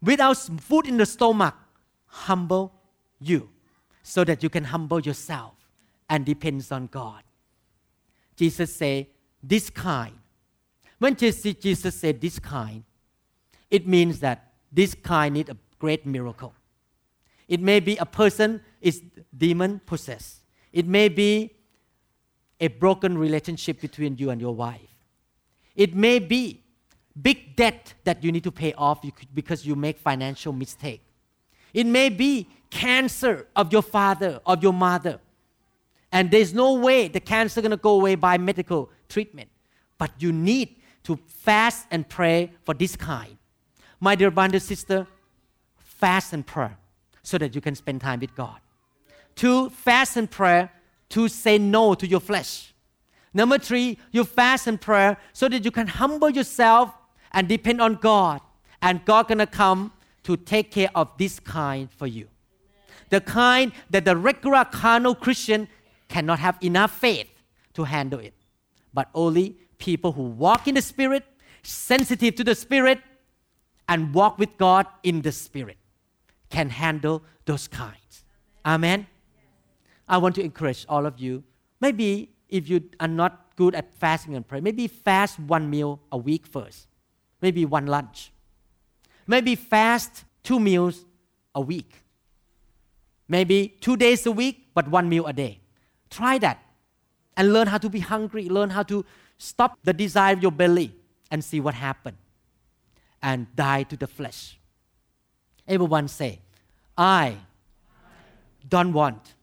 Without food in the stomach, humble you so that you can humble yourself and depends on God. Jesus said, this kind. When Jesus said this kind, it means that this kind need a great miracle. It may be a person is demon possessed. It may be a broken relationship between you and your wife. It may be big debt that you need to pay off because you make financial mistake. It may be cancer of your father, of your mother. And there's no way the cancer going to go away by medical treatment. But you need to fast and pray for this kind. My dear brother sister, fast and pray so that you can spend time with God. Two, fast and pray to say no to your flesh. Number three, you fast and pray so that you can humble yourself and depend on God. And God gonna come to take care of this kind for you. The kind that the regular carnal Christian cannot have enough faith to handle it. But only people who walk in the Spirit, sensitive to the Spirit, and walk with God in the Spirit can handle those kinds. Amen. I want to encourage all of you. Maybe if you are not good at fasting and prayer, maybe fast one meal a week first. Maybe one lunch. Maybe fast two meals a week. Maybe two days a week, but one meal a day. Try that and learn how to be hungry, learn how to stop the desire of your belly and see what happens. And die to the flesh. Everyone say, I don't want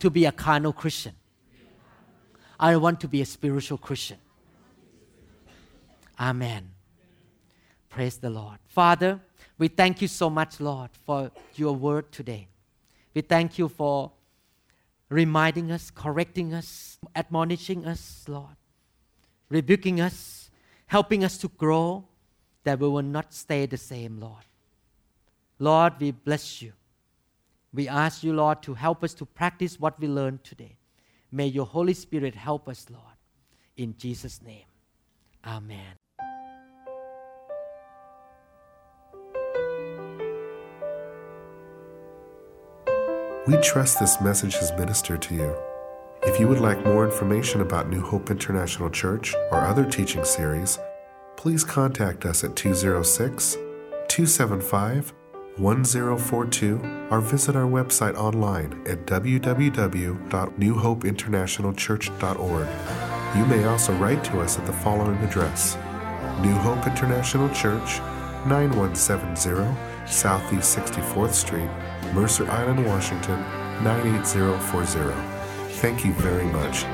to be a carnal Christian. I want to be a spiritual Christian. Amen. Praise the Lord. Father, we thank you so much, Lord, for your word today. We thank you for reminding us, correcting us, admonishing us, Lord, rebuking us, helping us to grow, that we will not stay the same, Lord. Lord, we bless you. We ask you, Lord, to help us to practice what we learned today. May your Holy Spirit help us, Lord. In Jesus' name. Amen. We trust this message has ministered to you. If you would like more information about New Hope International Church or other teaching series, please contact us at 206 275 1042 or visit our website online at www.newhopeinternationalchurch.org. You may also write to us at the following address New Hope International Church, 9170 Southeast 64th Street. Mercer Island, Washington 98040. Thank you very much.